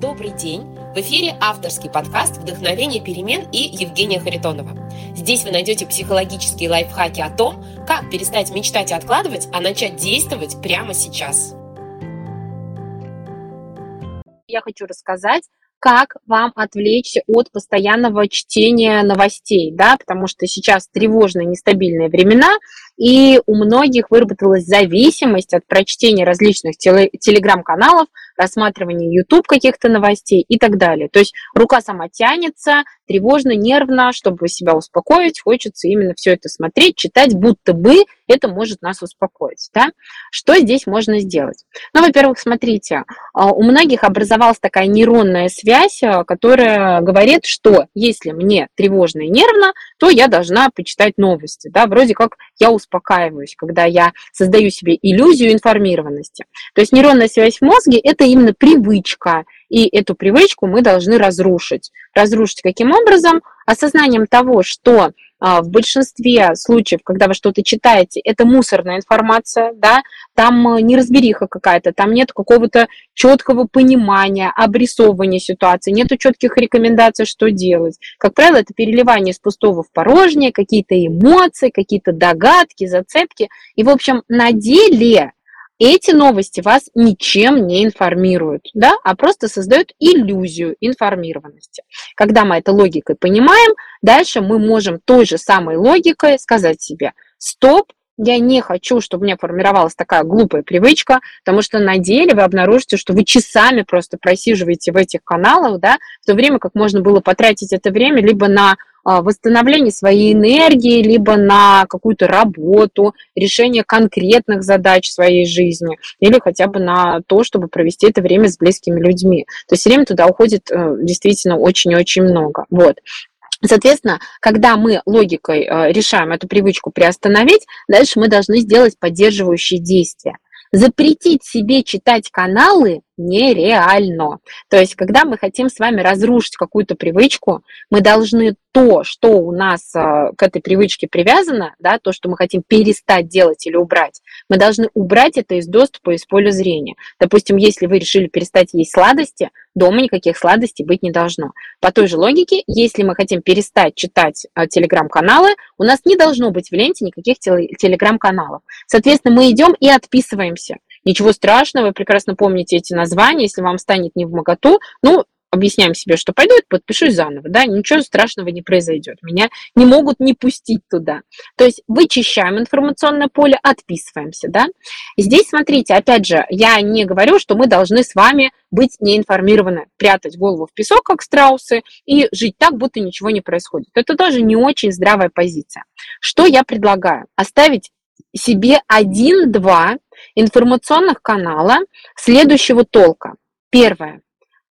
Добрый день! В эфире авторский подкаст «Вдохновение перемен» и Евгения Харитонова. Здесь вы найдете психологические лайфхаки о том, как перестать мечтать и откладывать, а начать действовать прямо сейчас. Я хочу рассказать, как вам отвлечься от постоянного чтения новостей, да, потому что сейчас тревожные, нестабильные времена, и у многих выработалась зависимость от прочтения различных телеграм-каналов, рассматривания YouTube каких-то новостей и так далее. То есть рука сама тянется, тревожно, нервно, чтобы себя успокоить, хочется именно все это смотреть, читать, будто бы это может нас успокоить. Да? Что здесь можно сделать? Ну, во-первых, смотрите, а, у многих образовалась такая нейронная связь, а, которая говорит, что если мне тревожно и нервно, то я должна почитать новости. Да? Вроде как я успокаиваюсь, когда я создаю себе иллюзию информированности. То есть нейронная связь в мозге – это именно привычка, и эту привычку мы должны разрушить. Разрушить каким образом? Осознанием того, что а, в большинстве случаев, когда вы что-то читаете, это мусорная информация, да, там э, неразбериха какая-то, там нет какого-то четкого понимания, обрисовывания ситуации, нету четких рекомендаций, что делать. Как правило, это переливание из пустого в порожнее, какие-то эмоции, какие-то догадки, зацепки. И, в общем, на деле эти новости вас ничем не информируют, да, а просто создают иллюзию информированности. Когда мы это логикой понимаем, дальше мы можем той же самой логикой сказать себе, стоп, я не хочу, чтобы у меня формировалась такая глупая привычка, потому что на деле вы обнаружите, что вы часами просто просиживаете в этих каналах, да, в то время как можно было потратить это время либо на восстановление своей энергии, либо на какую-то работу, решение конкретных задач своей жизни, или хотя бы на то, чтобы провести это время с близкими людьми. То есть время туда уходит э, действительно очень-очень много. Вот. Соответственно, когда мы логикой э, решаем эту привычку приостановить, дальше мы должны сделать поддерживающие действия. Запретить себе читать каналы нереально. То есть, когда мы хотим с вами разрушить какую-то привычку, мы должны то, что у нас а, к этой привычке привязано, да, то, что мы хотим перестать делать или убрать, мы должны убрать это из доступа, из поля зрения. Допустим, если вы решили перестать есть сладости, дома никаких сладостей быть не должно. По той же логике, если мы хотим перестать читать а, телеграм-каналы, у нас не должно быть в ленте никаких телеграм-каналов. Соответственно, мы идем и отписываемся. Ничего страшного, вы прекрасно помните эти названия, если вам станет не в моготу, ну, объясняем себе, что пойду подпишусь заново, да, ничего страшного не произойдет, меня не могут не пустить туда. То есть вычищаем информационное поле, отписываемся, да. Здесь, смотрите, опять же, я не говорю, что мы должны с вами быть неинформированы, прятать голову в песок, как страусы, и жить так, будто ничего не происходит. Это тоже не очень здравая позиция. Что я предлагаю? Оставить себе один-два информационных канала следующего толка. Первое.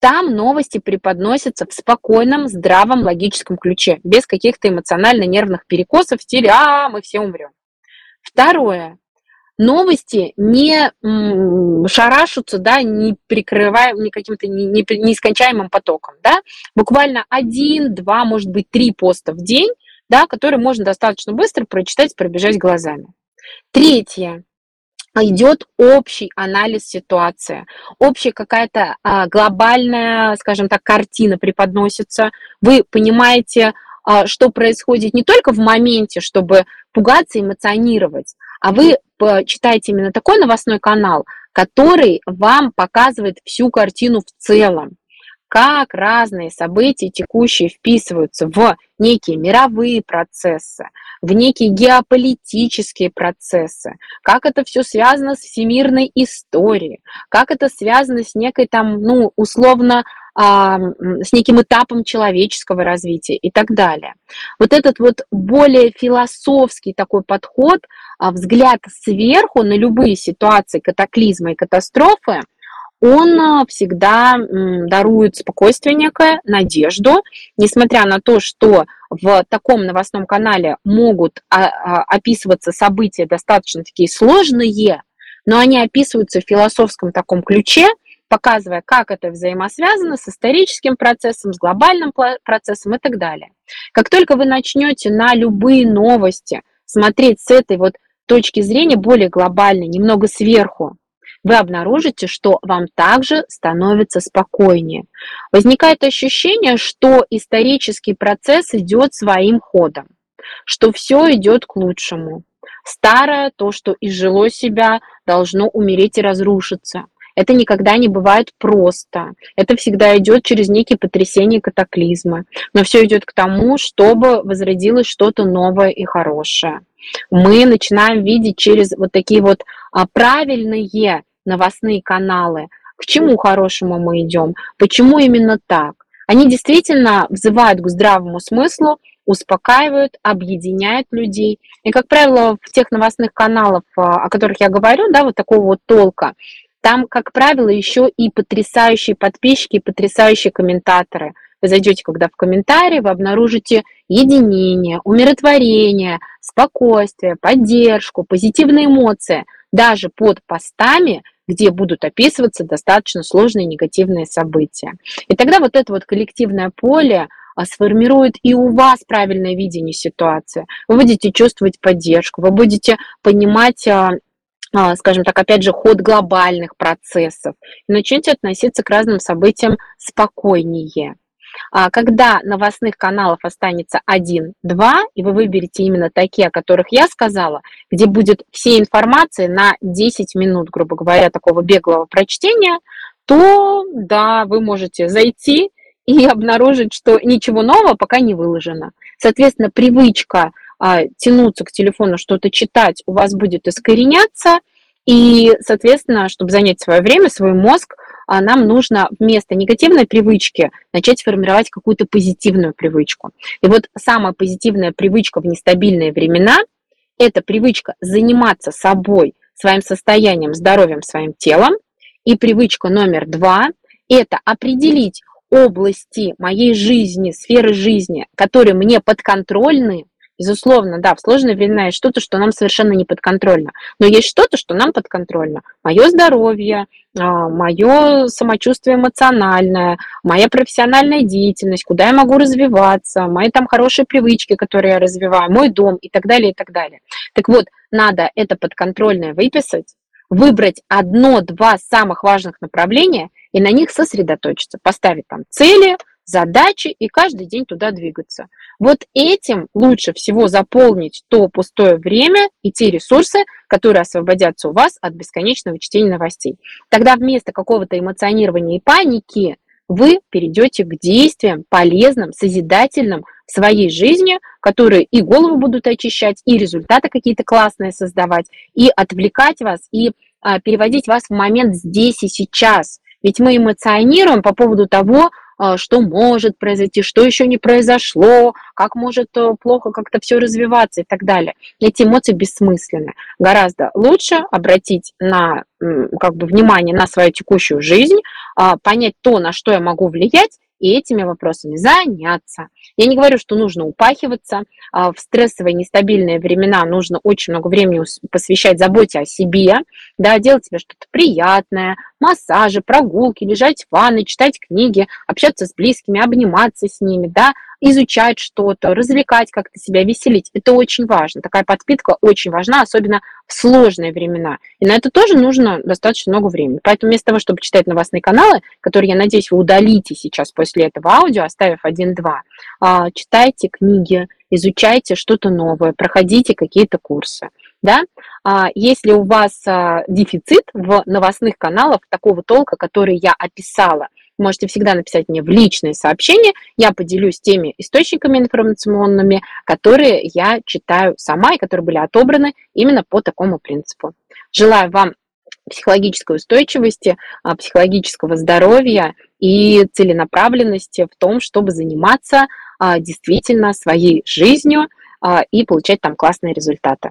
Там новости преподносятся в спокойном, здравом, логическом ключе, без каких-то эмоционально-нервных перекосов в стиле «а, мы все умрем». Второе. Новости не шарашутся, да, не прикрывая не каким-то нескончаемым потоком, да, буквально один, два, может быть, три поста в день, да, которые можно достаточно быстро прочитать, пробежать глазами. Третье идет общий анализ ситуации, общая какая-то а, глобальная, скажем так, картина преподносится. Вы понимаете, а, что происходит не только в моменте, чтобы пугаться, эмоционировать, а вы читаете именно такой новостной канал, который вам показывает всю картину в целом как разные события текущие вписываются в некие мировые процессы, в некие геополитические процессы, как это все связано с всемирной историей, как это связано с некой там, ну, условно, а, с неким этапом человеческого развития и так далее. Вот этот вот более философский такой подход, а, взгляд сверху на любые ситуации катаклизма и катастрофы – он а, всегда дарует спокойствие некое, надежду, несмотря на то, что в таком новостном канале могут а, а, описываться события достаточно такие сложные, но они описываются в философском таком ключе, показывая, как это взаимосвязано с историческим процессом, с глобальным процессом и так далее. Как только вы начнете на любые новости смотреть с этой вот точки зрения более глобальной, немного сверху, вы обнаружите, что вам также становится спокойнее. Возникает ощущение, что исторический процесс идет своим ходом, что все идет к лучшему. Старое, то, что изжило себя, должно умереть и разрушиться. Это никогда не бывает просто. Это всегда идет через некие потрясения, катаклизмы. Но все идет к тому, чтобы возродилось что-то новое и хорошее. Мы начинаем видеть через вот такие вот а, правильные новостные каналы, к чему хорошему мы идем, почему именно так. Они действительно взывают к здравому смыслу, успокаивают, объединяют людей. И, как правило, в тех новостных каналах, а, о которых я говорю, да, вот такого вот толка, там, как правило, еще и потрясающие подписчики, потрясающие комментаторы. Вы зайдете, когда в комментарии, вы обнаружите единение, умиротворение, спокойствие, поддержку, позитивные эмоции, даже под постами, где будут описываться достаточно сложные негативные события. И тогда вот это вот коллективное поле а, сформирует и у вас правильное видение ситуации. Вы будете чувствовать поддержку, вы будете понимать а, а, скажем так, опять же, ход глобальных процессов, и начнете относиться к разным событиям спокойнее. А когда новостных каналов останется один-два, и вы выберете именно такие, о которых я сказала, где будет все информация на 10 минут, грубо говоря, такого беглого прочтения, то да, вы можете зайти и обнаружить, что ничего нового пока не выложено. Соответственно, привычка а, тянуться к телефону, что-то читать, у вас будет искореняться, и, соответственно, чтобы занять свое время, свой мозг, нам нужно вместо негативной привычки начать формировать какую-то позитивную привычку. И вот самая позитивная привычка в нестабильные времена – это привычка заниматься собой, своим состоянием, здоровьем, своим телом. И привычка номер два – это определить области моей жизни, сферы жизни, которые мне подконтрольны, Безусловно, да, в сложные времена есть что-то, что нам совершенно не подконтрольно. Но есть что-то, что нам подконтрольно. Мое здоровье, а, мое самочувствие эмоциональное, моя профессиональная деятельность, куда я могу развиваться, мои там хорошие привычки, которые я развиваю, мой дом и так далее, и так далее. Так вот, надо это подконтрольное выписать, выбрать одно-два самых важных направления и на них сосредоточиться, поставить там цели, задачи и каждый день туда двигаться. Вот этим лучше всего заполнить то пустое время и те ресурсы, которые освободятся у вас от бесконечного чтения новостей. Тогда вместо какого-то эмоционирования и паники вы перейдете к действиям полезным, созидательным в своей жизни, которые и голову будут очищать, и результаты какие-то классные создавать, и отвлекать вас, и а, переводить вас в момент здесь и сейчас. Ведь мы эмоционируем по поводу того, что может произойти, что еще не произошло, как может э, плохо как-то все развиваться и так далее. Эти эмоции бессмысленны. Гораздо лучше обратить на, как бы, внимание на свою текущую жизнь, а, понять то, на что я могу влиять, и этими вопросами заняться. Я не говорю, что нужно упахиваться. А, в стрессовые, нестабильные времена нужно очень много времени посвящать заботе о себе, да, делать себе что-то приятное, массажи, прогулки, лежать в ванной, читать книги, общаться с близкими, обниматься с ними, да, изучать что-то, развлекать как-то себя, веселить. Это очень важно. Такая подпитка очень важна, особенно в сложные времена. И на это тоже нужно достаточно много времени. Поэтому вместо того, чтобы читать новостные каналы, которые, я надеюсь, вы удалите сейчас после этого аудио, оставив один-два, а, читайте книги, изучайте что-то новое, проходите какие-то курсы. Да? А если у вас а, дефицит в новостных каналах такого толка, который я описала, можете всегда написать мне в личные сообщения, я поделюсь теми источниками информационными, которые я читаю сама и которые были отобраны именно по такому принципу. Желаю вам психологической устойчивости, а, психологического здоровья и целенаправленности в том, чтобы заниматься а, действительно своей жизнью а, и получать там классные результаты.